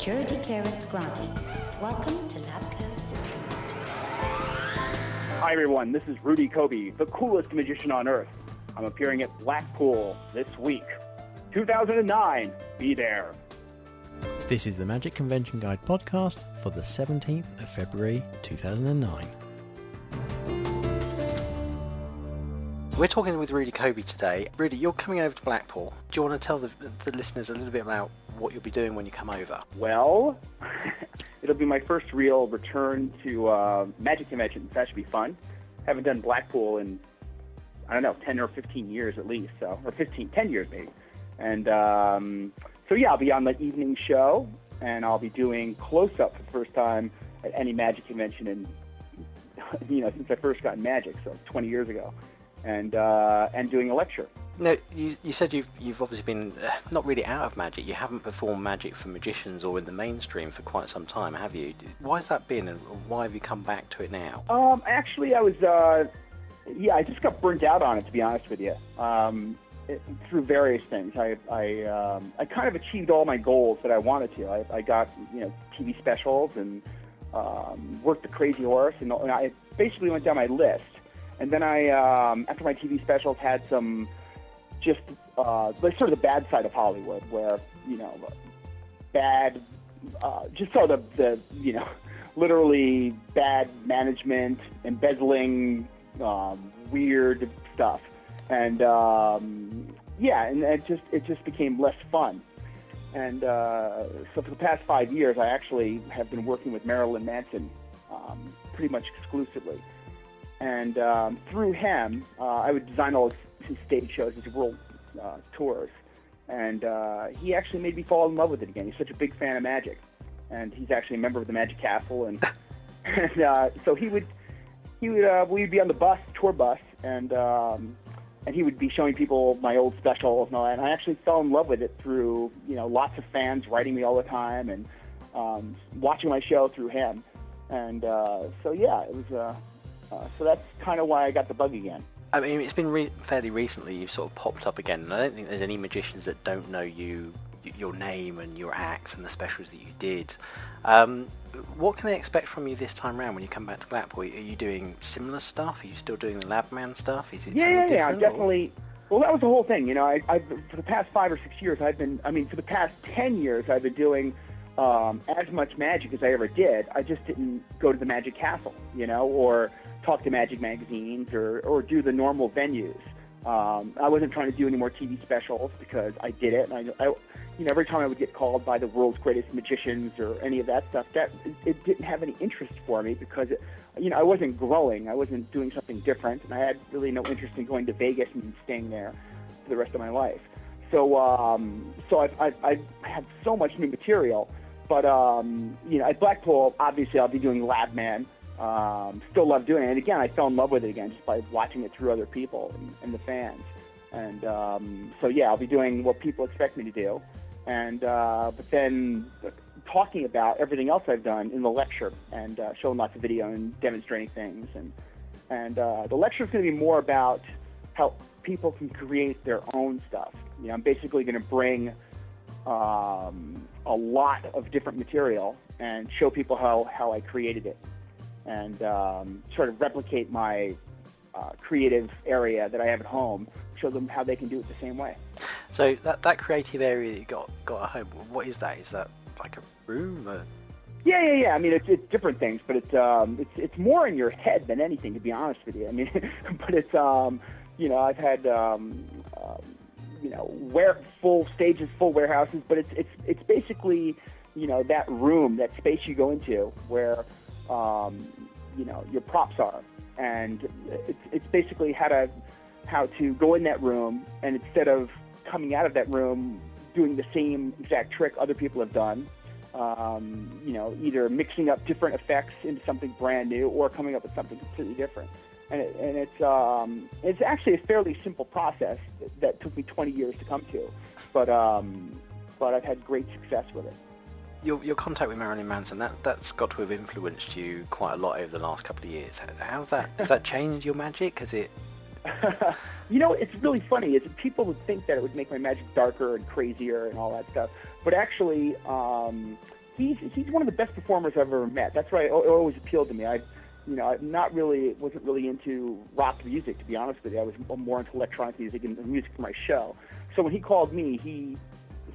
Security clearance granted. Welcome to Labco Systems. Hi everyone, this is Rudy Coby, the coolest magician on earth. I'm appearing at Blackpool this week. 2009, be there. This is the Magic Convention Guide podcast for the 17th of February 2009. We're talking with Rudy Coby today. Rudy, you're coming over to Blackpool. Do you want to tell the, the listeners a little bit about what you'll be doing when you come over? Well, it'll be my first real return to uh, Magic Convention. That should be fun. Haven't done Blackpool in, I don't know, 10 or 15 years at least, so, or 15, 10 years maybe. And um, so, yeah, I'll be on the evening show, and I'll be doing close up for the first time at any Magic convention in, you know, since I first got in Magic, so 20 years ago and uh, and doing a lecture. No, you, you said you've you've obviously been uh, not really out of magic. You haven't performed magic for magicians or in the mainstream for quite some time, have you? Why has that been, and why have you come back to it now? Um, actually, I was, uh, yeah, I just got burnt out on it to be honest with you. Um, it, through various things, I I um, I kind of achieved all my goals that I wanted to. I, I got you know TV specials and um, worked the Crazy Horse, and, and I basically went down my list and then I, um, after my TV specials, had some just uh, like sort of the bad side of Hollywood, where you know, bad, uh, just sort of the you know, literally bad management, embezzling, um, weird stuff, and um, yeah, and it just it just became less fun. And uh, so for the past five years, I actually have been working with Marilyn Manson um, pretty much exclusively. And um, through him, uh, I would design all his, his stage shows, his world uh, tours. And uh, he actually made me fall in love with it again. He's such a big fan of magic. And he's actually a member of the Magic Castle. And, and uh, so he would, he would, uh, we'd be on the bus, tour bus, and, um, and he would be showing people my old specials and all that. And I actually fell in love with it through, you know, lots of fans writing me all the time and um, watching my show through him. And uh, so, yeah, it was. Uh, uh, so that's kind of why I got the bug again. I mean, it's been re- fairly recently you've sort of popped up again, and I don't think there's any magicians that don't know you, your name and your act and the specials that you did. Um, what can they expect from you this time around when you come back to Blackpool? Are you doing similar stuff? Are you still doing the Labman stuff? Is it yeah, yeah, yeah, I'm definitely. Well, that was the whole thing. You know, I, I've for the past five or six years, I've been. I mean, for the past ten years, I've been doing um, as much magic as I ever did. I just didn't go to the Magic Castle, you know, or talk to Magic magazines or, or do the normal venues. Um, I wasn't trying to do any more TV specials because I did it. And I, I, you know, every time I would get called by the world's greatest magicians or any of that stuff, that it, didn't have any interest for me because, it, you know, I wasn't growing. I wasn't doing something different, and I had really no interest in going to Vegas and staying there for the rest of my life. So, um, so I've, I've, I've had so much new material. But um, you know, at Blackpool, obviously, I'll be doing Labman. Um, still love doing it. And again, I fell in love with it again just by watching it through other people and, and the fans. And um, so, yeah, I'll be doing what people expect me to do. And uh, but then talking about everything else I've done in the lecture and uh, showing lots of video and demonstrating things. And and uh, the lecture is going to be more about how people can create their own stuff. You know, I'm basically going to bring um, a lot of different material and show people how, how I created it and um, sort of replicate my uh, creative area that I have at home, show them how they can do it the same way. So that that creative area that you got got at home, what is that? Is that like a room? Or? Yeah, yeah, yeah. I mean, it's it's different things, but it's um, it's it's more in your head than anything, to be honest with you. I mean, but it's um, you know, I've had um, um, you know, where full stages, full warehouses, but it's it's it's basically you know that room, that space you go into where um, you know your props are, and it's it's basically how to how to go in that room and instead of coming out of that room doing the same exact trick other people have done, um, you know, either mixing up different effects into something brand new or coming up with something completely different. And, it, and it's um, it's actually a fairly simple process that, that, took me 20 years to come to, but um, but I've had great success with it your, your contact with Marilyn Manson that that's got to have influenced you quite a lot over the last couple of years. How's that? Has that changed your magic? Has it? you know, it's really funny. It's people would think that it would make my magic darker and crazier and all that stuff, but actually, um, he's he's one of the best performers I've ever met. That's why it always appealed to me. I, you know, I'm not really wasn't really into rock music to be honest with you. I was more into electronic music and music for my show. So when he called me, he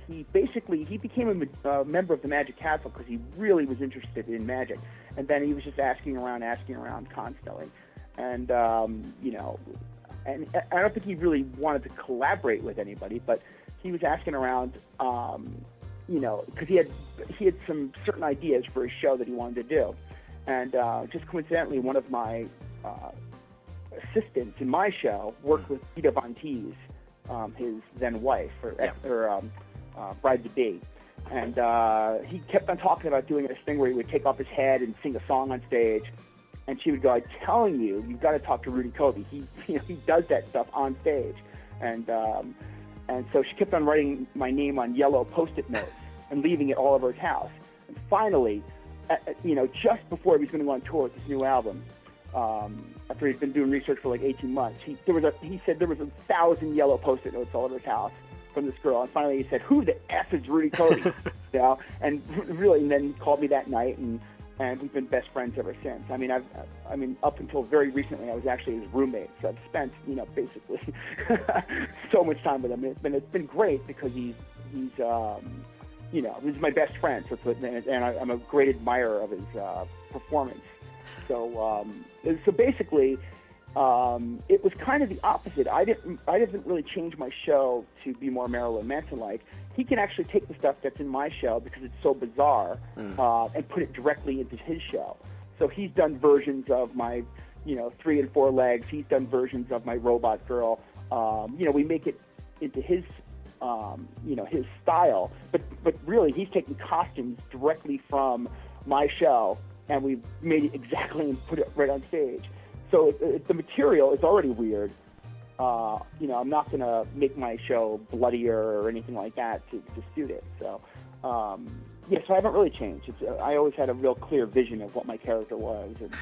he basically he became a uh, member of the Magic Castle because he really was interested in magic, and then he was just asking around, asking around constantly, and um, you know, and I don't think he really wanted to collaborate with anybody, but he was asking around, um, you know, because he had he had some certain ideas for a show that he wanted to do, and uh, just coincidentally, one of my uh, assistants in my show worked with Dita Von Teese, um, his then wife or, Yeah. or um, uh, bride to be. And uh, he kept on talking about doing this thing where he would take off his head and sing a song on stage. And she would go, "I'm telling you, you've got to talk to Rudy Coby. He, you know, he does that stuff on stage." And um, and so she kept on writing my name on yellow post-it notes and leaving it all over his house. And finally, uh, you know, just before he was going to go on tour with his new album, um, after he'd been doing research for like 18 months, he there was a he said there was a thousand yellow post-it notes all over his house from this girl. And finally, he said, "Who the f is Rudy Coby?" you know, and really, and then he called me that night, and and we've been best friends ever since. I mean, I've I mean, up until very recently, I was actually his roommate, so I've spent you know basically so much time with him. And It's been it's been great because he's he's um, you know he's my best friend, so it's, and, and I, I'm a great admirer of his uh, performance. So um, so basically, um, it was kind of the opposite. I didn't I didn't really change my show to be more Marilyn Manson like. He can actually take the stuff that's in my show because it's so bizarre uh, and put it directly into his show. So he's done versions of my, you know, three and four legs. He's done versions of my robot girl. Um, you know, we make it into his, um, you know, his style. But but really, he's taking costumes directly from my show, and we've made it exactly and put it right on stage. So it, it, the material is already weird. Uh, you know, I'm not going to make my show bloodier or anything like that to, to suit it. So, um, yeah, so I haven't really changed. It's, uh, I always had a real clear vision of what my character was. And,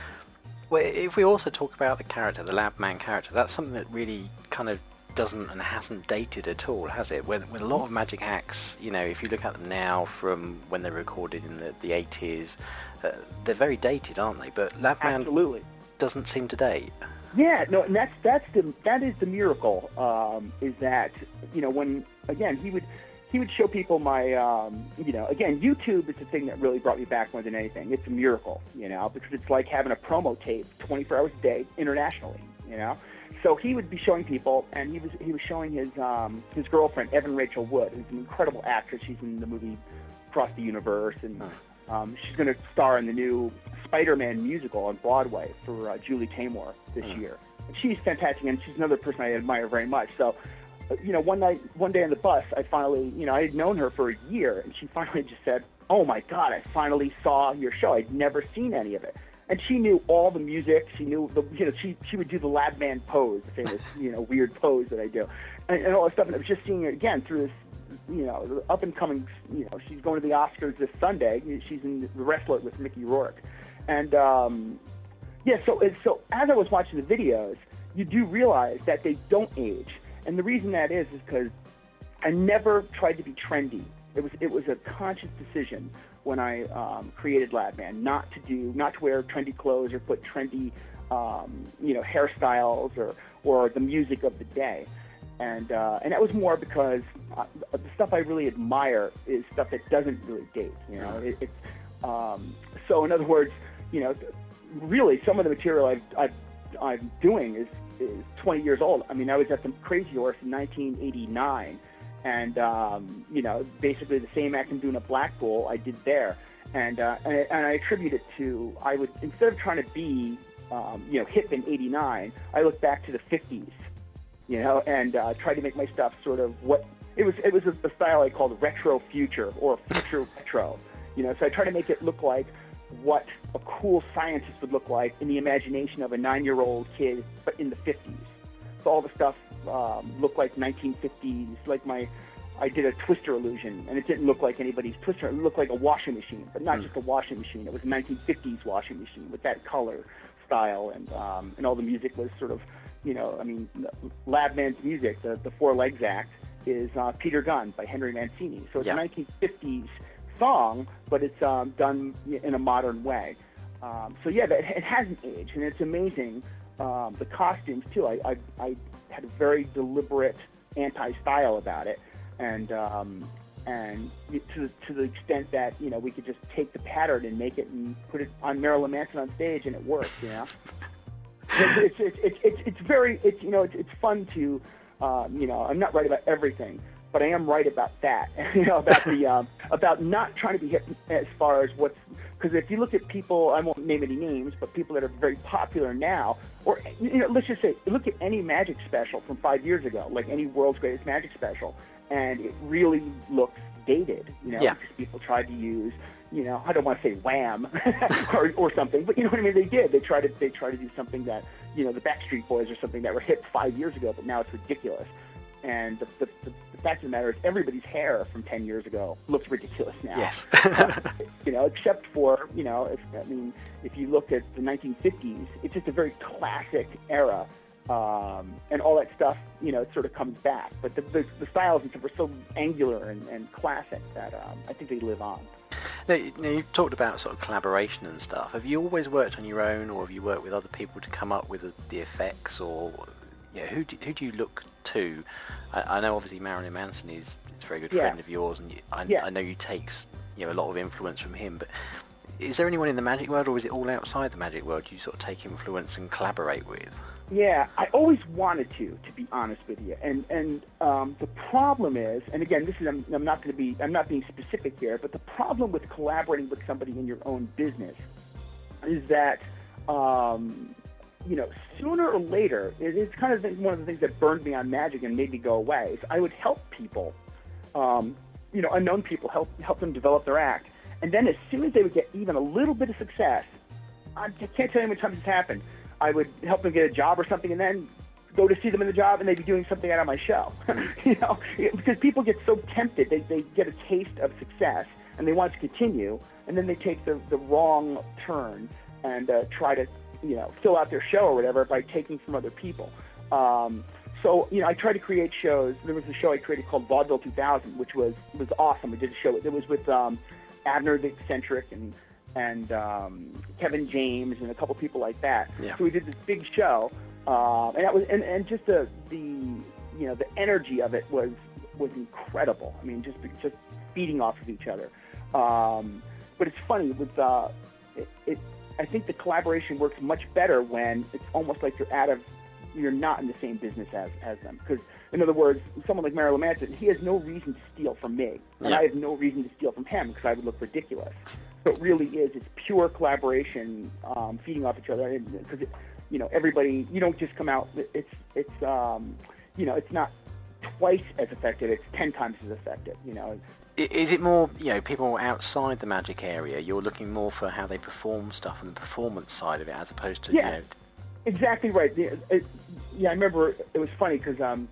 Well, if we also talk about the character, the lab man character, that's something that really kind of doesn't and hasn't dated at all, has it? With, with a lot of magic acts, you know, if you look at them now from when they were recorded in the, the 80s, uh, they're very dated, aren't they? But lab man absolutely. Doesn't seem to date. Yeah, no, and that's that's the that is the miracle. Um, is that you know when again he would he would show people my um, you know again YouTube is the thing that really brought me back more than anything. It's a miracle, you know, because it's like having a promo tape 24 hours a day internationally, you know. So he would be showing people, and he was he was showing his um, his girlfriend Evan Rachel Wood, who's an incredible actress. She's in the movie Across the Universe, and um, she's going to star in the new Spider-Man musical on Broadway for uh, Julie Taymor this year. And she's fantastic, and she's another person I admire very much. So, uh, you know, one night, one day on the bus, I finally, you know, I had known her for a year, and she finally just said, "Oh my God, I finally saw your show. I'd never seen any of it." And she knew all the music. She knew the, you know, she she would do the lab man pose, the famous, you know, weird pose that I do, and, and all that stuff. And I was just seeing it again through this you know, up and coming, you know, she's going to the Oscars this Sunday. She's in The Wrestler with Mickey Rourke. And, um, yeah, so, so as I was watching the videos, you do realize that they don't age. And the reason that is, is because I never tried to be trendy. It was, it was a conscious decision when I um, created Labman not to do, not to wear trendy clothes or put trendy, um, you know, hairstyles or, or the music of the day and uh, and that was more because uh, the stuff I really admire is stuff that doesn't really date. You know, it, it's um, so in other words, you know, really some of the material I've, I've I'm doing is is 20 years old. I mean, I was at the Crazy Horse in 1989, and um, you know, basically the same act I'm doing at Blackpool I did there, and uh, and, and I attribute it to I would instead of trying to be um, you know hip in '89, I look back to the '50s you know, and uh, tried to make my stuff sort of what it was. It was a, a style I called retro future or future retro. You know, so I try to make it look like what a cool scientist would look like in the imagination of a nine-year-old kid, but in the 50s. So all the stuff um, looked like 1950s, like my. I did a twister illusion, and it didn't look like anybody's twister. It looked like a washing machine, but not just a washing machine. It was a 1950s washing machine with that color style, and um, and all the music was sort of, you know, I mean, Labman's music, the the Four Legs Act, is uh, Peter Gunn by Henry Mancini. So it's Yeah. a 1950s song, but it's um, done in a modern way. Um, so yeah, it hasn't aged, and it's amazing. Um, the costumes too. I, I, I had a very deliberate anti-style about it, and um, and to to the extent that you know we could just take the pattern and make it and put it on Marilyn Manson on stage, and it works. You know, it's, it's, it's, it's, it's very it's you know it's, it's fun to um, you know I'm not right about everything, but I am right about that. you know about the um, about not trying to be hip as far as what's because if you look at people, I won't name any names, but people that are very popular now, or you know, let's just say, look at any magic special from five years ago, like any world's greatest magic special, and it really looks dated. You know, yeah. because people tried to use, you know, I don't want to say Wham or, or something, but you know what I mean. They did. They tried to they tried to do something that you know the Backstreet Boys or something that were hip five years ago, but now it's ridiculous. And the, the, the, the fact of the matter is, everybody's hair from 10 years ago looks ridiculous now. Yes. you know, except for, you know, if, I mean, if you look at the 1950s, it's just a very classic era. Um, and all that stuff, you know, it sort of comes back. But the, the, the styles and stuff are so angular and, and classic that um, I think they live on. Now, now, you talked about sort of collaboration and stuff. Have you always worked on your own, or have you worked with other people to come up with the, the effects, or know, who do, who do you look to? I, I know obviously Marilyn Manson is, is a very good Yeah. friend of yours, and you, I, Yeah. I know you take you know a lot of influence from him. But is there anyone in the magic world, or is it all outside the magic world you sort of take influence and collaborate with? Yeah, I always wanted to, to be honest with you. And and um, the problem is, and again, this is I'm, I'm not going to be, I'm not being specific here, but the problem with collaborating with somebody in your own business is that, um, you know, sooner or later, it, it's kind of one of the things that burned me on magic and made me go away. Is I would help people, um, you know, unknown people, help help them develop their act, and then as soon as they would get even a little bit of success, I can't tell you how many times this happened. I would help them get a job or something, and then go to see them in the job, and they'd be doing something out of my show. you know, because people get so tempted, they they get a taste of success, and they want to continue, and then they take the the wrong turn and uh, try to you know fill out their show or whatever by taking from other people. Um, so you know, I tried to create shows. There was a show I created called Vaudeville 2000, which was was awesome. We did a show. It was with um, Abner the Eccentric and and um, Kevin James and a couple people like that. Yeah. So we did this big show, um, and that was and, and just the the you know the energy of it was was incredible. I mean, just just feeding off of each other. Um, but it's funny with uh, it, it. I think the collaboration works much better when it's almost like you're out of you're not in the same business as, as them. Because, in other words, someone like Marilyn Manson, he has no reason to steal from me. And Yeah. I have no reason to steal from him because I would look ridiculous. So it really is, it's pure collaboration, um, feeding off each other. Because, you know, everybody, you don't just come out, it's, it's um, you know, it's not twice as effective, it's ten times as effective, you know. Is it more, you know, people outside the magic area? You're looking more for how they perform stuff and the performance side of it, as opposed to, Yeah. you know, Exactly right. It- yeah, I remember it was funny because um,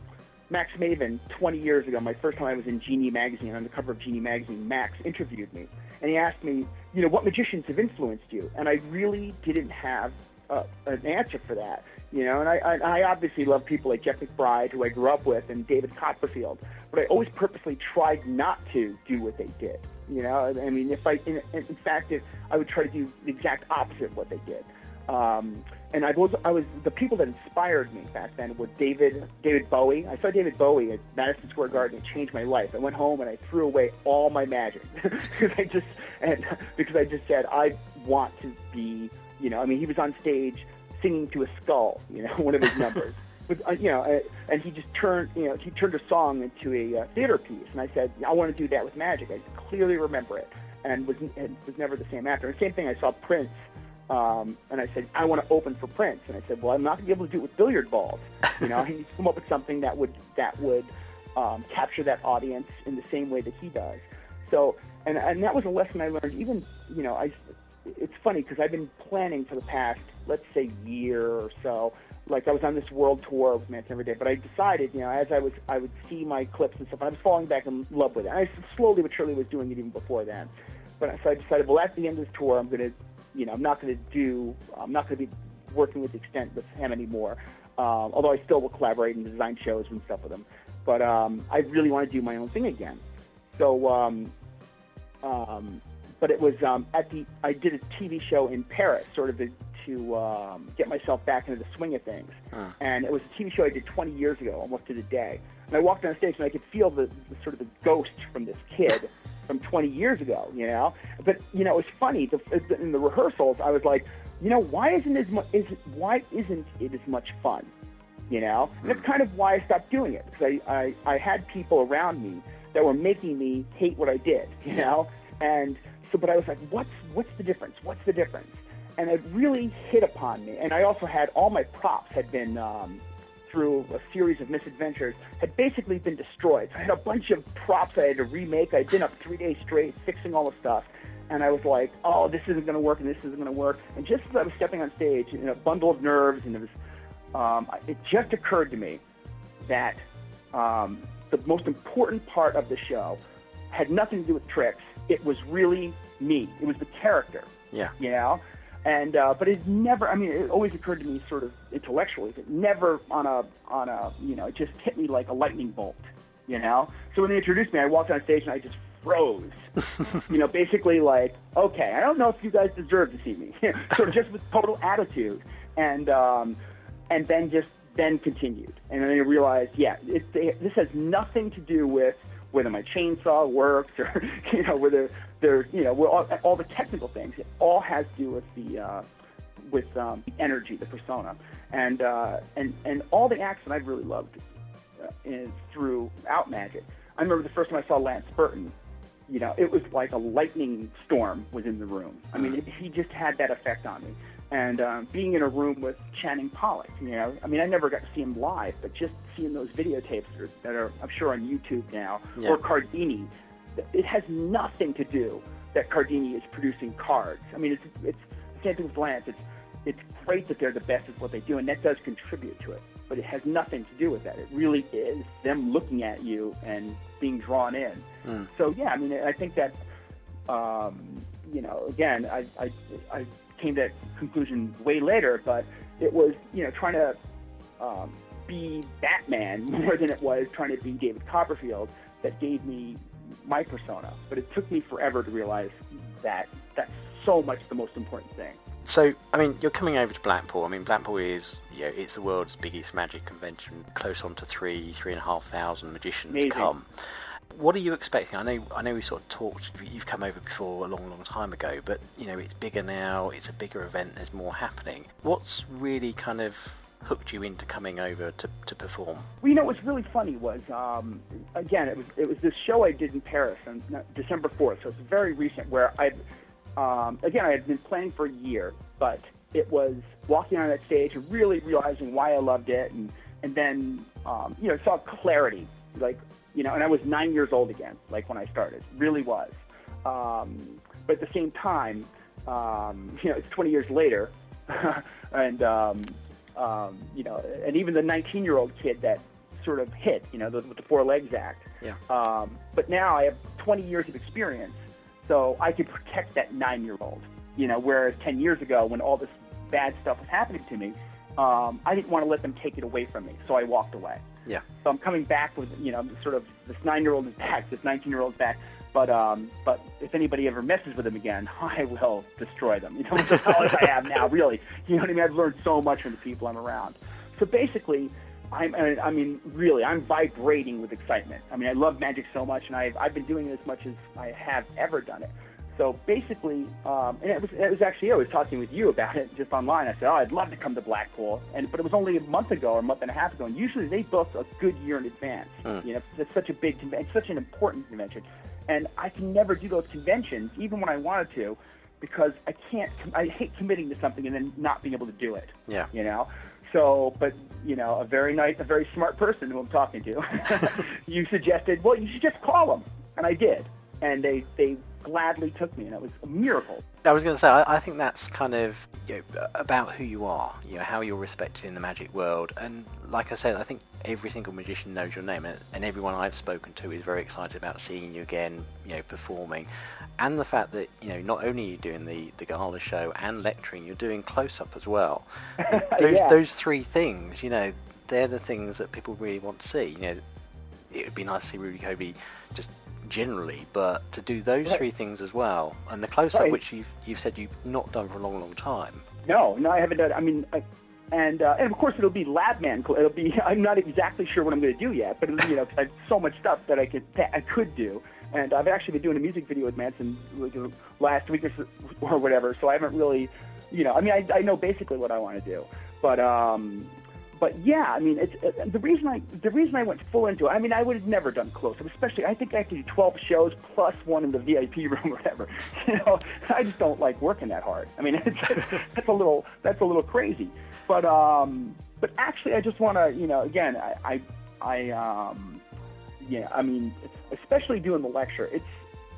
Max Maven, 20 years ago, my first time I was in Genie magazine, on the cover of Genie magazine, Max interviewed me, and he asked me, you know, what magicians have influenced you? And I really didn't have uh, an answer for that, you know. And I, I, I obviously love people like Jeff McBride, who I grew up with, and David Copperfield, but I always purposely tried not to do what they did. You know, I mean, if I, in, in fact, if I would try to do the exact opposite of what they did. Um, and I was, I was the people that inspired me back then were David, David Bowie. I saw David Bowie at Madison Square Garden. It changed my life. I went home and I threw away all my magic because I just, and because I just said I want to be, you know, I mean, he was on stage singing to a skull, you know, one of his numbers. With, uh, you know, uh, and he just turned, you know, he turned a song into a uh, theater piece. And I said, I want to do that with magic. I clearly remember it, and was and was never the same after. And same thing, I saw Prince, um, and I said, I want to open for Prince. And I said, well, I'm not going to be able to do it with billiard balls. You know, he needs to come up with something that would that would um, capture that audience in the same way that he does. So, and and that was a lesson I learned. Even you know, I it's funny because I've been planning for the past, let's say, year or so. Like I was on this world tour with Manson Every Day, but I decided, you know, as I was, I would see my clips and stuff, and I was falling back in love with it. And I slowly but surely was doing it even before then. But so I decided, well, at the end of this tour, I'm to, you know, I'm not to do, I'm not to be working with the extent with him anymore. Um, although I still will collaborate and design shows and stuff with him. But um, I really want to do my own thing again. So um, um, but it was um, at the I did a TV show in Paris, sort of to, to um, get myself back into the swing of things. Huh. And it was a TV show I did 20 years ago, almost to the day. And I walked on stage and I could feel the, the sort of the ghost from this kid from 20 years ago, you know. But you know, it was funny. The, in the rehearsals, I was like, you know, why isn't as mu- is why isn't it as much fun? You know, and that's kind of why I stopped doing it because I, I I had people around me that were making me hate what I did, you know, and so but I was like, what's what's the difference? What's the difference? And it really hit upon me. And I also had all my props had been um, through a series of misadventures had basically been destroyed. So I had a bunch of props I had to remake. I'd been up three days straight fixing all the stuff. And I was like, oh, this isn't going to work and this isn't going to work. And just as I was stepping on stage, in a bundle of nerves, and it was, um, it just occurred to me that um, the most important part of the show had nothing to do with tricks. It was really me. It was the character. Yeah. You know, and uh, but it never. I mean, it always occurred to me sort of intellectually, but never on a on a you know. It just hit me like a lightning bolt. You know. So when they introduced me, I walked on stage and I just froze. you know, basically like, okay, I don't know if you guys deserve to see me. so just with total attitude, and um, and then just then continued, and then I realized, yeah, it, it, this has nothing to do with whether my chainsaw works or you know whether there's you know all, all the technical things. It all has to do with the uh, with um, the energy, the persona, and uh, and and all the acts that I've really loved uh, is throughout Magic. I remember the first time I saw Lance Burton. You know, it was like a lightning storm was in the room. I mean, it, he just had that effect on me. And um, being in a room with Channing Pollock, you know, I mean, I never got to see him live, but just seeing those videotapes that are, that are I'm sure, on YouTube now, Yeah. or Cardini, it has nothing to do that Cardini is producing cards. I mean, it's it's the same thing with Lance. It's it's great that they're the best at what they do, and that does contribute to it. But it has nothing to do with that. It really is them looking at you and being drawn in. Mm. So yeah, I mean, I think that um, you know, again, I, I I came to that conclusion way later, but it was you know trying to um, be Batman more than it was trying to be David Copperfield that gave me my persona. But it took me forever to realize that that's so much the most important thing. So, I mean, you're coming over to Blackpool. I mean, Blackpool is, you know, it's the world's biggest magic convention. Close on to three, three and a half thousand magicians Amazing. come. What are you expecting? I know, I know, we sort of talked. You've come over before a long, long time ago, but you know, it's bigger now. It's a bigger event. There's more happening. What's really kind of hooked you into coming over to, to perform? Well, you know, what's really funny was, um, again, it was it was this show I did in Paris on December fourth, so it's very recent. Where I, um, again, I had been playing for a year, but it was walking on that stage and really realizing why I loved it, and and then um, you know saw clarity, like you know, and I was nine years old again, like when I started, really was. Um, but at the same time, um, you know, it's 20 years later, and um, um, you know, and even the 19 year old kid that sort of hit, you know, the, with the Four Legs Act. Yeah. Um, but now I have 20 years of experience, so I can protect that nine year old. You know, whereas 10 years ago, when all this bad stuff was happening to me, um, I didn't want to let them take it away from me, so I walked away. Yeah. So I'm coming back with, you know, sort of this nine year old is back, this 19 year old is back. But um, but if anybody ever messes with him again, I will destroy them. You know, with the knowledge I have now, really. You know what I mean? I've learned so much from the people I'm around. So basically, I'm, I mean- I mean, really, I'm vibrating with excitement. I mean, I love magic so much, and I've, I've been doing it as much as I have ever done it. So basically, um, and it was, it was actually I was talking with you about it just online. I said, oh, I'd love to come to Blackpool, and but it was only a month ago or a month and a half ago. And usually they book a good year in advance. Mm. You know, it's such a big convention, such an important convention, and I can never do those conventions, even when I wanted to, because I can't. I hate committing to something and then not being able to do it Yeah. you know. So, but you know, a very nice, a very smart person who I'm talking to, you suggested, well, you should just call them, and I did, and they they gladly took me, and it was a miracle. I was going to say, I, I think that's kind of you know, about who you are, you know, how you're respected in the magic world. And like I said, I think every single magician knows your name, and, and everyone I've spoken to is very excited about seeing you again, you know, performing. And the fact that, you know, not only are you doing the, the gala show and lecturing, you're doing close up as well. Those, Yeah. those three things, you know, they're the things that people really want to see. You know, it would be nice to see Rudy Coby just generally, but to do those Right. three things as well, and the close up, Right. which you've you've said you've not done for a long, long time. No, no, I haven't done. I mean, I, and uh, and of course it'll be Labman. It'll be. I'm not exactly sure what I'm going to do yet, but it'll, you know, 'cause I have so much stuff that I could that I could do. And I've actually been doing a music video with Manson like, last week or, or whatever. So I haven't really, you know, I mean, I, I know basically what I want to do, but um, but yeah, I mean, it's uh, the reason I the reason I went full into it. I mean, I would have never done close up, especially I think I have to do 12 shows plus one in the VIP room or whatever. You know, I just don't like working that hard. I mean, it's, that's a little that's a little crazy. But um, but actually, I just want to you know again, I I, I um, yeah, I mean, especially doing the lecture, it's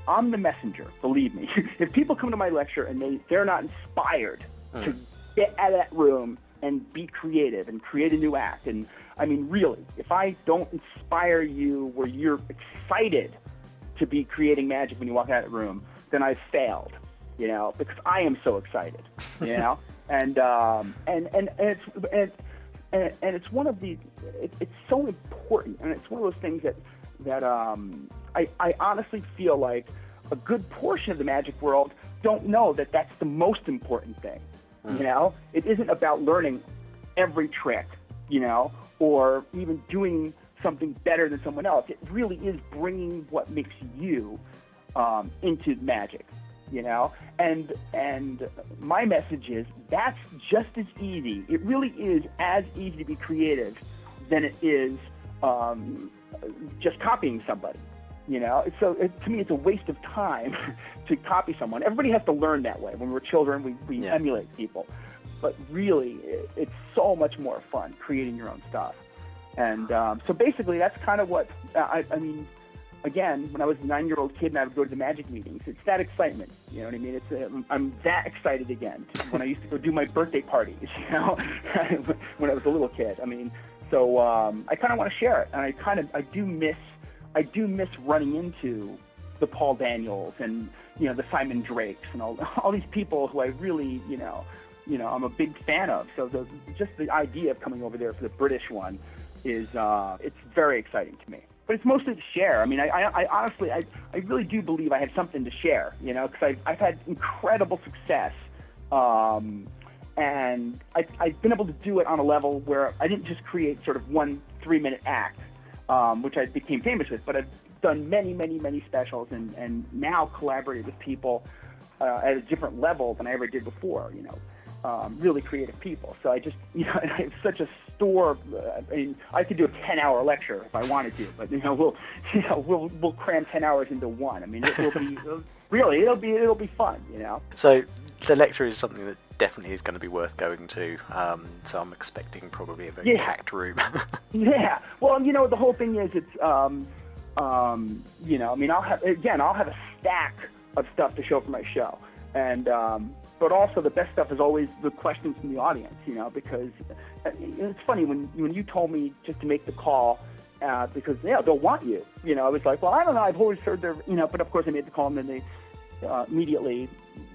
I'm the messenger. Believe me, if people come to my lecture and they they're not inspired to get out of that room and be creative and create a new act, and I mean, really, if I don't inspire you where you're excited to be creating magic when you walk out of the room, then I've failed. You know, because I am so excited. You know, and um, and and and it's and, and, and it's one of the it, it's so important, and it's one of those things that that um, I I honestly feel like a good portion of the magic world don't know that that's the most important thing. You know, it isn't about learning every trick, you know, or even doing something better than someone else. It really is bringing what makes you um, into magic, you know. And and my message is that's just as easy. It really is as easy to be creative than it is um, just copying somebody. You know, so it, to me, it's a waste of time to copy someone. Everybody has to learn that way. When we're children, we, we Yeah. emulate people, but really, it, it's so much more fun creating your own stuff. And um, so basically, that's kind of what I, I mean. Again, when I was a nine-year-old kid and I would go to the magic meetings, it's that excitement. You know what I mean? It's uh, I'm that excited again when I used to go do my birthday parties. You know, when I was a little kid. I mean, so um, I kind of want to share it, and I kind of I do miss I do miss running into the Paul Daniels and you know the Simon Drakes and all all these people who I really you know you know I'm a big fan of. So the, just the idea of coming over there for the British one is uh, it's very exciting to me. But it's mostly to share. I mean, I, I, I honestly, I, I really do believe I have something to share. You know, because I've, I've had incredible success, um, and I, I've been able to do it on a level where I didn't just create sort of one three-minute act, um, which I became famous with, but I've done many, many, many specials, and, and now collaborated with people uh, at a different level than I ever did before. You know, um, really creative people. So I just, you know, I have such a store. Uh, I mean, I could do a ten-hour lecture if I wanted to, but you know, we'll, you know, we'll we'll cram ten hours into one. I mean, it will be really, it'll be it'll be fun. You know. So the lecture is something that definitely is going to be worth going to. Um, so I'm expecting probably a very Yeah. packed room. Yeah. Well, you know, the whole thing is it's, um, um, you know, I mean, I'll have, again, I'll have a stack of stuff to show for my show. And, um, but also the best stuff is always the questions from the audience, you know, because uh, it's funny when, when you told me just to make the call, uh, because, yeah, they'll want you, you know, I was like, well, I don't know, I've always heard their, you know, but of course I made the call and then they, uh, immediately,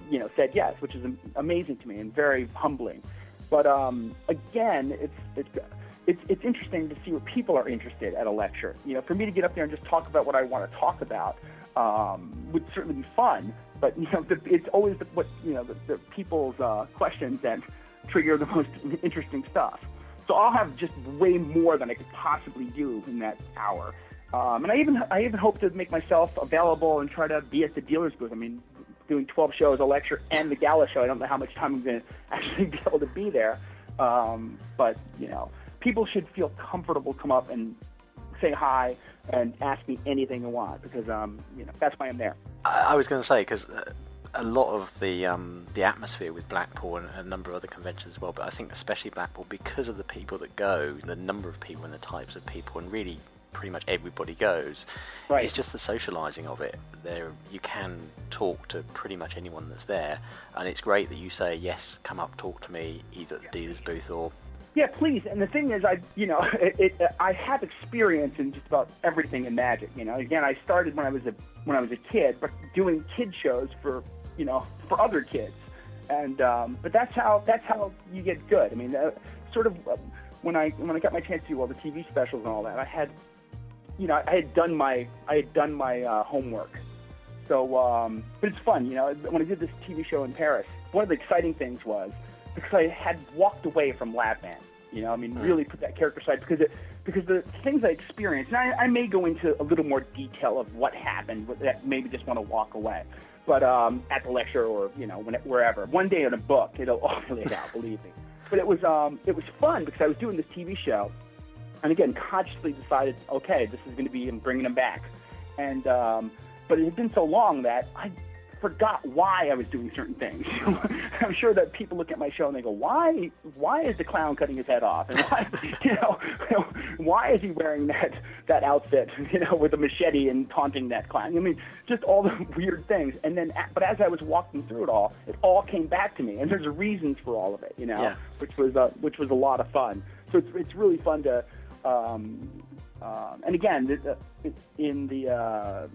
you know, said yes, which is amazing to me and very humbling. But um, again, it's it's it's it's interesting to see what people are interested at a lecture. You know, for me to get up there and just talk about what I want to talk about um, would certainly be fun. But you know, the, it's always the, what you know the, the people's uh, questions that trigger the most interesting stuff. So I'll have just way more than I could possibly do in that hour. Um, and I even I even hope to make myself available and try to be at the dealer's booth. I mean, doing 12 shows, a lecture, and the gala show. I don't know how much time I'm going to actually be able to be there. Um, but you know, people should feel comfortable come up and say hi and ask me anything they want because um, you know that's why I'm there. I I was going to say because uh, a lot of the um, the atmosphere with Blackpool and a number of other conventions as well, but I think especially Blackpool because of the people that go, the number of people and the types of people, and really pretty much everybody goes. Right. It's just the socialising of it. There, you can talk to pretty much anyone that's there, and it's great that you say yes, come up, talk to me, either at the dealer's booth or Yeah, please. And the thing is, I you know, it, it, I have experience in just about everything in magic. You know, again, I started when I was a when I was a kid, but doing kid shows for you know for other kids, and um, but that's how that's how you get good. I mean, uh, sort of uh, when I when I got my chance to do all the TV specials and all that, I had you know, I had done my I had done my uh, homework. So, um, but it's fun, you know. When I did this TV show in Paris, one of the exciting things was because I had walked away from Labman. You know, I mean, really put that character aside because it because the things I experienced. And I, I may go into a little more detail of what happened. That maybe just want to walk away, but um, at the lecture or you know when it, wherever. One day in a book, it'll all be laid out. Believe me. But it was um, it was fun because I was doing this TV show, and again, consciously decided, okay, this is going to be him bringing him back, and um, but it had been so long that I forgot why I was doing certain things. I'm sure that people look at my show and they go, "Why? Why is the clown cutting his head off? And why, you know, why is he wearing that that outfit? You know, with a machete and taunting that clown? I mean, just all the weird things. And then, but as I was walking through it all, it all came back to me, and there's reasons for all of it. You know, Yeah. which was uh, which was a lot of fun. So it's it's really fun to. Um, um, and again, the, in the uh,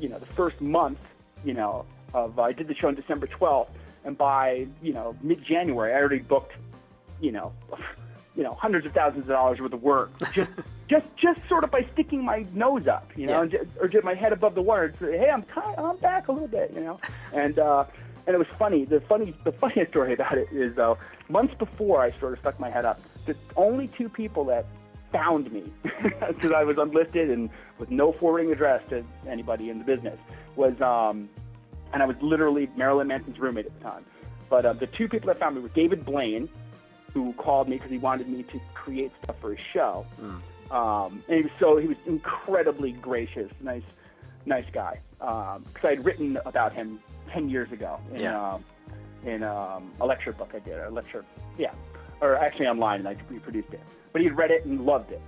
you know the first month, you know, of I did the show on December 12th, and by you know mid-January, I already booked, you know, you know hundreds of thousands of dollars worth of work just just just sort of by sticking my nose up, you know, Yeah. and ju- or just my head above the water. And say, hey, I'm kind, I'm back a little bit, you know, and. uh and it was funny. The funny, the funniest story about it is though, months before I sort of stuck my head up, the only two people that found me because I was unlisted and with no forwarding address to anybody in the business was, um, and I was literally Marilyn Manson's roommate at the time. But uh, the two people that found me were David Blaine, who called me because he wanted me to create stuff for his show. Um, and he was so he was incredibly gracious, nice, nice guy. Because I had written about him ten years ago in Yeah. um, in um, a lecture book I did, a lecture, yeah, or actually online, and I reproduced it. But he had read it and loved it.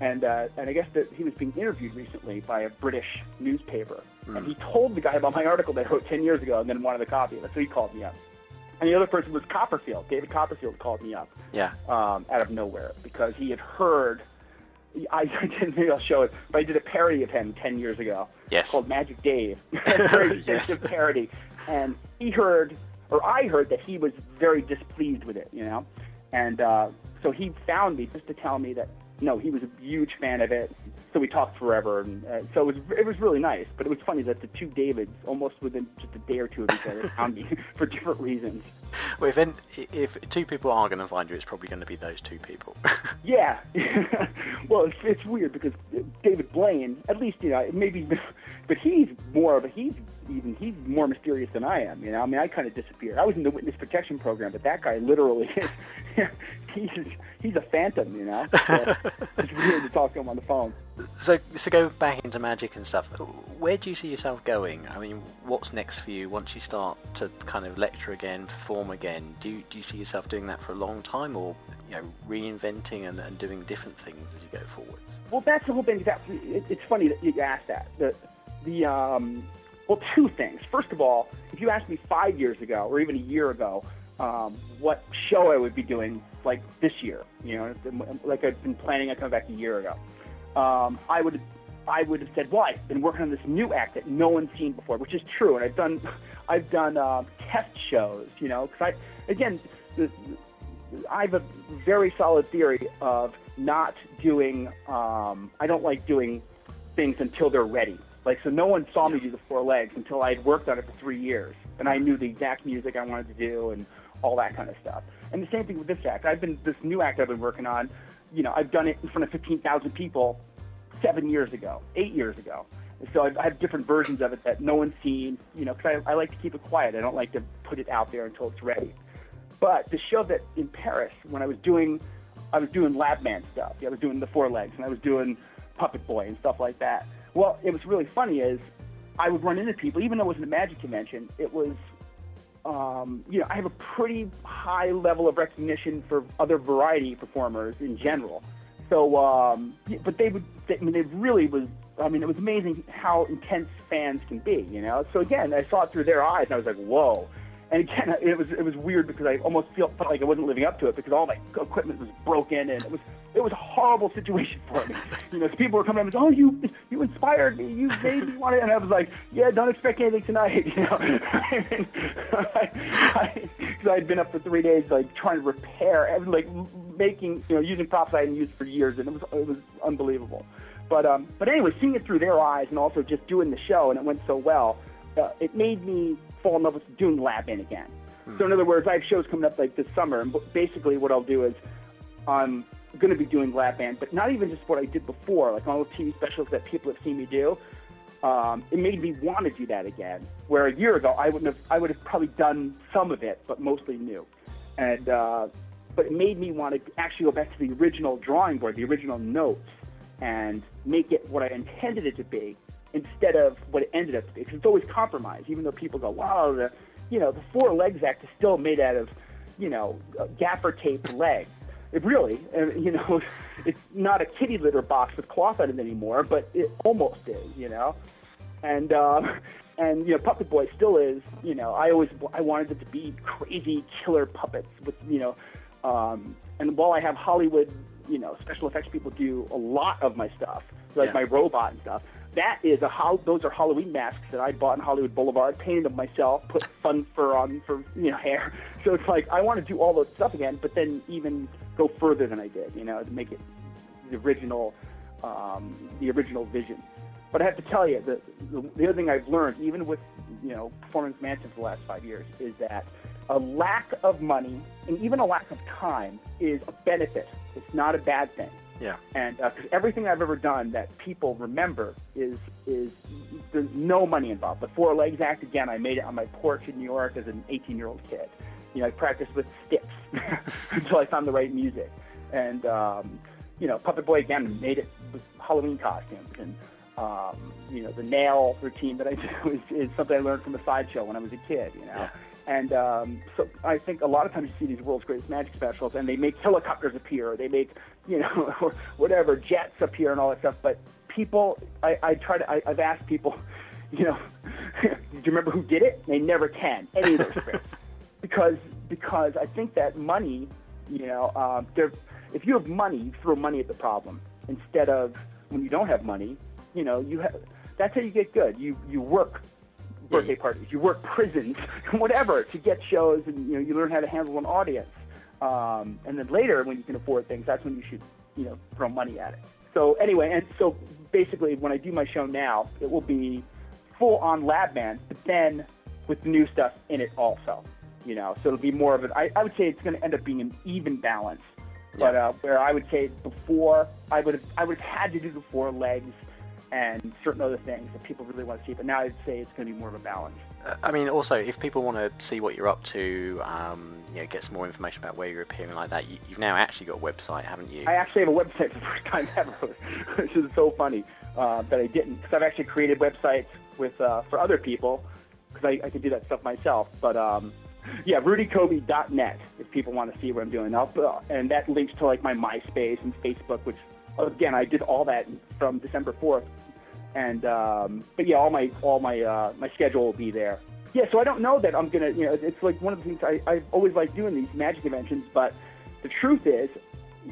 And uh, and I guess that he was being interviewed recently by a British newspaper, and he told the guy about my article that I wrote ten years ago, and then wanted a copy of it. So he called me up. And the other person was Copperfield. David Copperfield called me up Yeah. um, out of nowhere because he had heard. I, I didn't. Maybe I'll show it, but I did a parody of him ten years ago. Yes. Called Magic Dave. a very Yes. parody, and he heard, or I heard that he was very displeased with it. You know, and uh, so he found me just to tell me that no, he was a huge fan of it. So we talked forever, and uh, so it was it was really nice. But it was funny that the two Davids, almost within just a day or two of each other, found me for different reasons. Well, if, any, if two people are going to find you, it's probably going to be those two people. Yeah. well, it's, it's weird because David Blaine, at least you know, maybe, but he's more of a he's even he's more mysterious than I am. You know, I mean, I kind of disappeared. I was in the witness protection program, but that guy literally, he's he's a phantom. You know, so it's weird to talk to him on the phone. so, so go back into magic and stuff. Where do you see yourself going? I mean, what's next for you once you start to kind of lecture again, perform again? Do you, do you see yourself doing that for a long time, or you know, reinventing and, and doing different things as you go forward? Well, that's the whole thing. That it, it's funny that you asked that. The the um, well, two things. First of all, if you asked me five years ago or even a year ago, um, what show I would be doing like this year, you know, like I've been planning on coming back a year ago, um, I would I would have said, well, I've been working on this new act that no one's seen before, which is true, and I've done I've done uh, test shows, you know, because I again. The, I have a very solid theory of not doing. Um, I don't like doing things until they're ready. Like so, no one saw me do the four legs until I had worked on it for three years, and I knew the exact music I wanted to do and all that kind of stuff. And the same thing with this act. I've been this new act I've been working on. You know, I've done it in front of fifteen thousand people seven years ago, eight years ago. So I've, I have different versions of it that no one's seen. You know, because I, I like to keep it quiet. I don't like to put it out there until it's ready. But the show that in Paris, when I was doing, I was doing Lab Man stuff. I was doing the four legs, and I was doing Puppet Boy and stuff like that. Well, it was really funny is I would run into people, even though it wasn't a magic convention. It was, um, you know, I have a pretty high level of recognition for other variety performers in general. So, um, but they would, they, I mean, it really was. I mean, it was amazing how intense fans can be. You know. So again, I saw it through their eyes, and I was like, whoa. And again, it was it was weird because I almost feel, felt like I wasn't living up to it because all my equipment was broken and it was it was a horrible situation for me. You know, people were coming up and saying, "Oh, you you inspired me. You made me want it," and I was like, "Yeah, don't expect anything tonight." You know, because I, had been up for three days, like trying to repair, every- like making, you know, using props I hadn't used for years, and it was it was unbelievable. But um, but anyway, seeing it through their eyes and also just doing the show and it went so well, uh, it made me fall in love with doing Labman again. So in other words, I have shows coming up like this summer, and basically what I'll do is I'm going to be doing Labman, but not even just what I did before, like all the TV specials that people have seen me do. Um, it made me want to do that again. Where a year ago I wouldn't have, I would have probably done some of it, but mostly new. And uh, but it made me want to actually go back to the original drawing board, the original notes, and make it what I intended it to be instead of what it ended up to be. Because it's always compromise, even though people go, "Wow, the you know the four legs act is still made out of you know gaffer tape legs." It really, uh, you know, it's not a kitty litter box with cloth on it anymore, but it almost is, you know. And um, and you know, Puppet Boy still is. You know, I always I wanted it to be crazy killer puppets with you know. Um, and while I have Hollywood, you know, special effects people do a lot of my stuff, like Yeah. my robot and stuff. That is a hol- those are Halloween masks that I bought in Hollywood Boulevard, painted them myself, put fun fur on for you know hair. So it's like I want to do all those stuff again, but then even go further than I did, you know, to make it the original, um, the original vision. But I have to tell you, the, the the other thing I've learned, even with you know Performance Mansion for the last five years, is that a lack of money and even a lack of time is a benefit. It's not a bad thing Yeah. and because everything I've ever done that people remember is is there's no money involved. The Four Legs Act again, I made it on my porch in New York as an 18 year old kid. You know, I practiced with sticks until I found the right music, and um, you know, Puppet Boy again made it with Halloween costumes and. Um, you know, the nail routine that I do is, is something I learned from a sideshow when I was a kid, you know. Yeah. And um, so I think a lot of times you see these world's greatest magic specials, and they make helicopters appear, or they make, you know, or whatever jets appear and all that stuff. But people, I, I try to, I, I've asked people, you know, do you remember who did it? They never can any of those scripts because because I think that money, you know, um, there, if you have money, you throw money at the problem instead of when you don't have money, you know, you have. That's how you get good. You you work birthday parties, you work prisons, whatever, to get shows, and you know you learn how to handle an audience. Um, and then later, when you can afford things, that's when you should you know throw money at it. So anyway, and so basically, when I do my show now, it will be full on Labman, but then with new stuff in it also. You know, so it'll be more of an. I, I would say it's going to end up being an even balance. But uh, where I would say before, I would have I would have had to do the four legs and certain other things that people really want to see. But now I'd say it's going to be more of a balance. I mean, also, if people want to see what you're up to, um, you know, get some more information about where you're appearing like that, you, you've now actually got a website, haven't you? I actually have a website for the first time ever, which is so funny uh, that I didn't, because I've actually created websites with uh, for other people, because I, I can do that stuff myself. But um, yeah, rudycoby.net if people want to see what I'm doing. I'll, uh, and that links to like my MySpace and Facebook, which again I did all that from December 4th. And um, but yeah, all my all my uh, my schedule will be there. Yeah, so I don't know that I'm gonna. You know, it's like one of the things I I always like doing these magic conventions, but the truth is,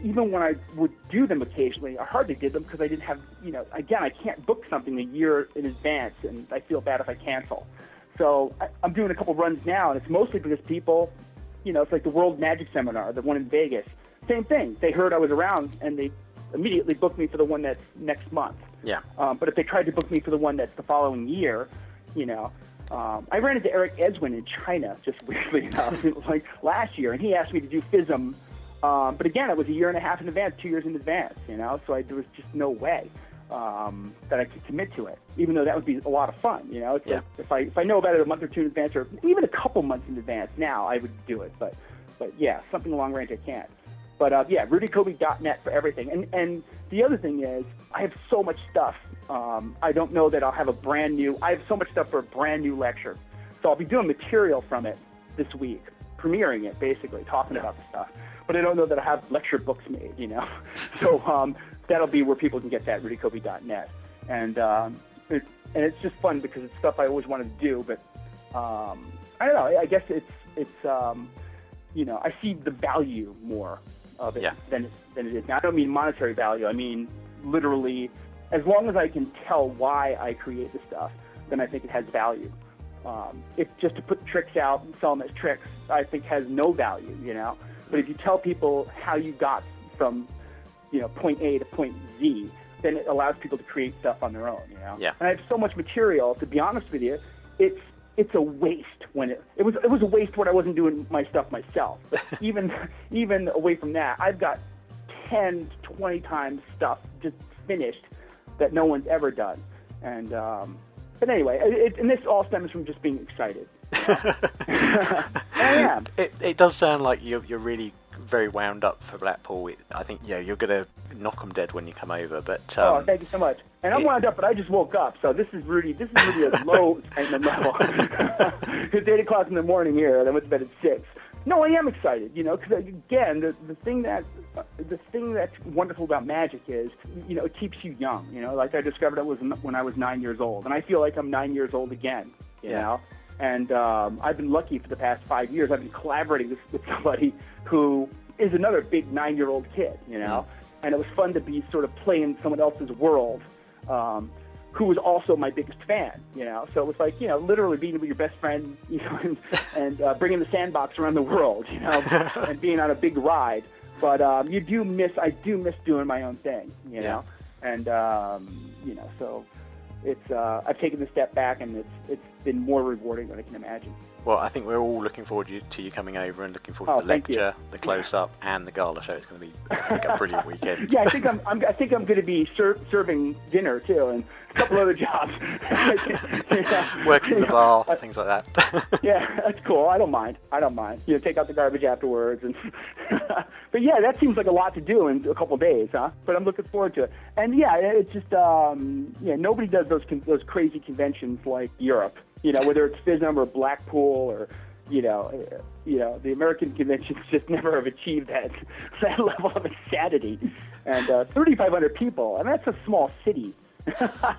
even when I would do them occasionally, I hardly did them because I didn't have, you know, again, I can't book something a year in advance, and I feel bad if I cancel. So I, I'm doing a couple runs now, and it's mostly because people, you know, it's like the World Magic Seminar, the one in Vegas. Same thing. They heard I was around, and they immediately booked me for the one that's next month. Yeah. Um, but if they tried to book me for the one that's the following year, you know, um, I ran into Eric Eswin in China, just weirdly enough, like last year, and he asked me to do FISM. Um, but again, it was a year and a half in advance, two years in advance, you know, so I, there was just no way um, that I could commit to it, even though that would be a lot of fun, you know. It's Yeah. like if I if I know about it a month or two in advance, or even a couple months in advance, now I would do it. But but yeah, something long range I can't. But uh, yeah, rudycoby.net for everything. And and the other thing is, I have so much stuff. Um, I don't know that I'll have a brand new. I have so much stuff for a brand new lecture, so I'll be doing material from it this week, premiering it basically, talking about the stuff. But I don't know that I have lecture books made, you know. so um, that'll be where people can get that rudycoby.net. And um, it, and it's just fun because it's stuff I always wanted to do, but um, I don't know. I guess it's it's um, you know I see the value more of it Yeah. than than it is. Now I don't mean monetary value. I mean literally, as long as I can tell why I create the stuff, then I think it has value. Um, if just to put tricks out and sell them as tricks, I think has no value. You know, but if you tell people how you got from you know point A to point Z, then it allows people to create stuff on their own. You know. Yeah. And I have so much material. To be honest with you, it's it's a waste when it it was it was a waste when I wasn't doing my stuff myself. But even even away from that, I've got 10, 20 times stuff just finished that no one's ever done. And um, but anyway, it, and this all stems from just being excited. I am. It, it does sound like you're, you're really very wound up for Blackpool. It, I think yeah, you're going to knock them dead when you come over. But um, oh, thank you so much. And I'm it- wound up, but I just woke up, so this is really this is really a low excitement level. it's eight o'clock in the morning here, and I went to bed at six. No, I am excited, you know, because again, the the thing that uh, the thing that's wonderful about magic is, you know, it keeps you young. You know, like I discovered I was when I was nine years old, and I feel like I'm nine years old again. You Yeah. know, and um, I've been lucky for the past five years. I've been collaborating with, with somebody who is another big nine-year-old kid. You know, and it was fun to be sort of playing someone else's world. Um, who was also my biggest fan, you know. So it was like, you know, literally being with your best friend, you know, and, and uh, bringing the sandbox around the world, you know, and being on a big ride. But um, you do miss, I do miss doing my own thing, you Yeah. know, and um, you know, so it's, uh, I've taken a step back, and it's it's been more rewarding than I can imagine. well, I think we're all looking forward to you coming over and looking forward Oh, to the thank you. lecture, the close up, and the gala show. It's going to be think, a brilliant weekend. Yeah, I think I'm, I'm I think I'm going to be ser- serving dinner too, and a couple other jobs. Yeah. Working the bar, things like that. Yeah, that's cool. I don't mind. I don't mind. You know, take out the garbage afterwards, and but yeah, that seems like a lot to do in a couple of days, huh? But I'm looking forward to it. And yeah, it's just um, yeah, nobody does those con- those crazy conventions like Europe. You know, whether it's FISM or Blackpool or you know, uh, you know, the American conventions just never have achieved that that level of insanity. And uh, 3,500 people, and that's a small city.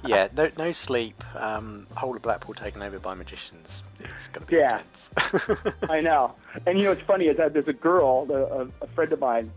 yeah, no, no sleep. Um, whole of Blackpool taken over by magicians. It's going to be Yeah. intense. I know. And you know what's funny is that there's a girl, a, a friend of mine,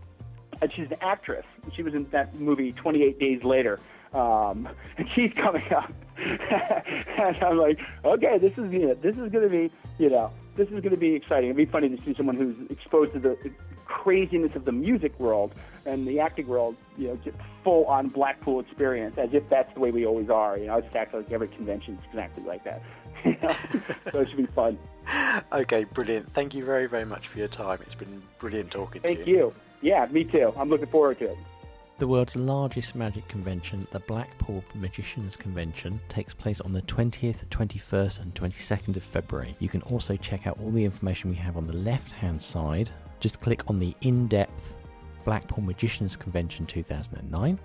and she's an actress. She was in that movie 28 Days Later. Um, and she's coming up, and I'm like, okay, this is you know, this is going to be you know, this is going to be exciting. It'd be funny to see someone who's exposed to the craziness of the music world and the acting world, you know, get full on Blackpool experience, as if that's the way we always are. You know, it's actually like every convention's exactly like that. You know? so it should be fun. okay, brilliant. Thank you very, very much for your time. It's been brilliant talking Thank to you. Thank you. Yeah, me too. I'm looking forward to it. The world's largest magic convention, the Blackpool Magicians Convention, takes place on the 20th, 21st, and 22nd of February. You can also check out all the information we have on the left hand side. Just click on the in depth Blackpool Magicians Convention 2009.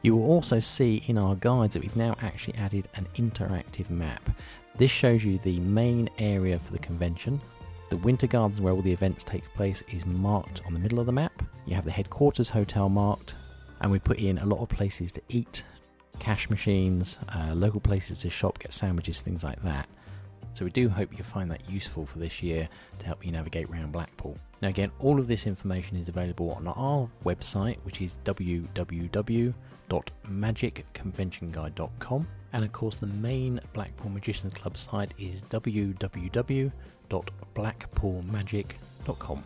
You will also see in our guides that we've now actually added an interactive map. This shows you the main area for the convention. The Winter Gardens, where all the events take place, is marked on the middle of the map. You have the headquarters hotel marked, and we put in a lot of places to eat, cash machines, uh, local places to shop, get sandwiches, things like that. So we do hope you find that useful for this year to help you navigate around Blackpool. Now, again, all of this information is available on our website, which is www.magicconventionguide.com. And of course, the main Blackpool Magicians Club site is www.blackpoolmagic.com.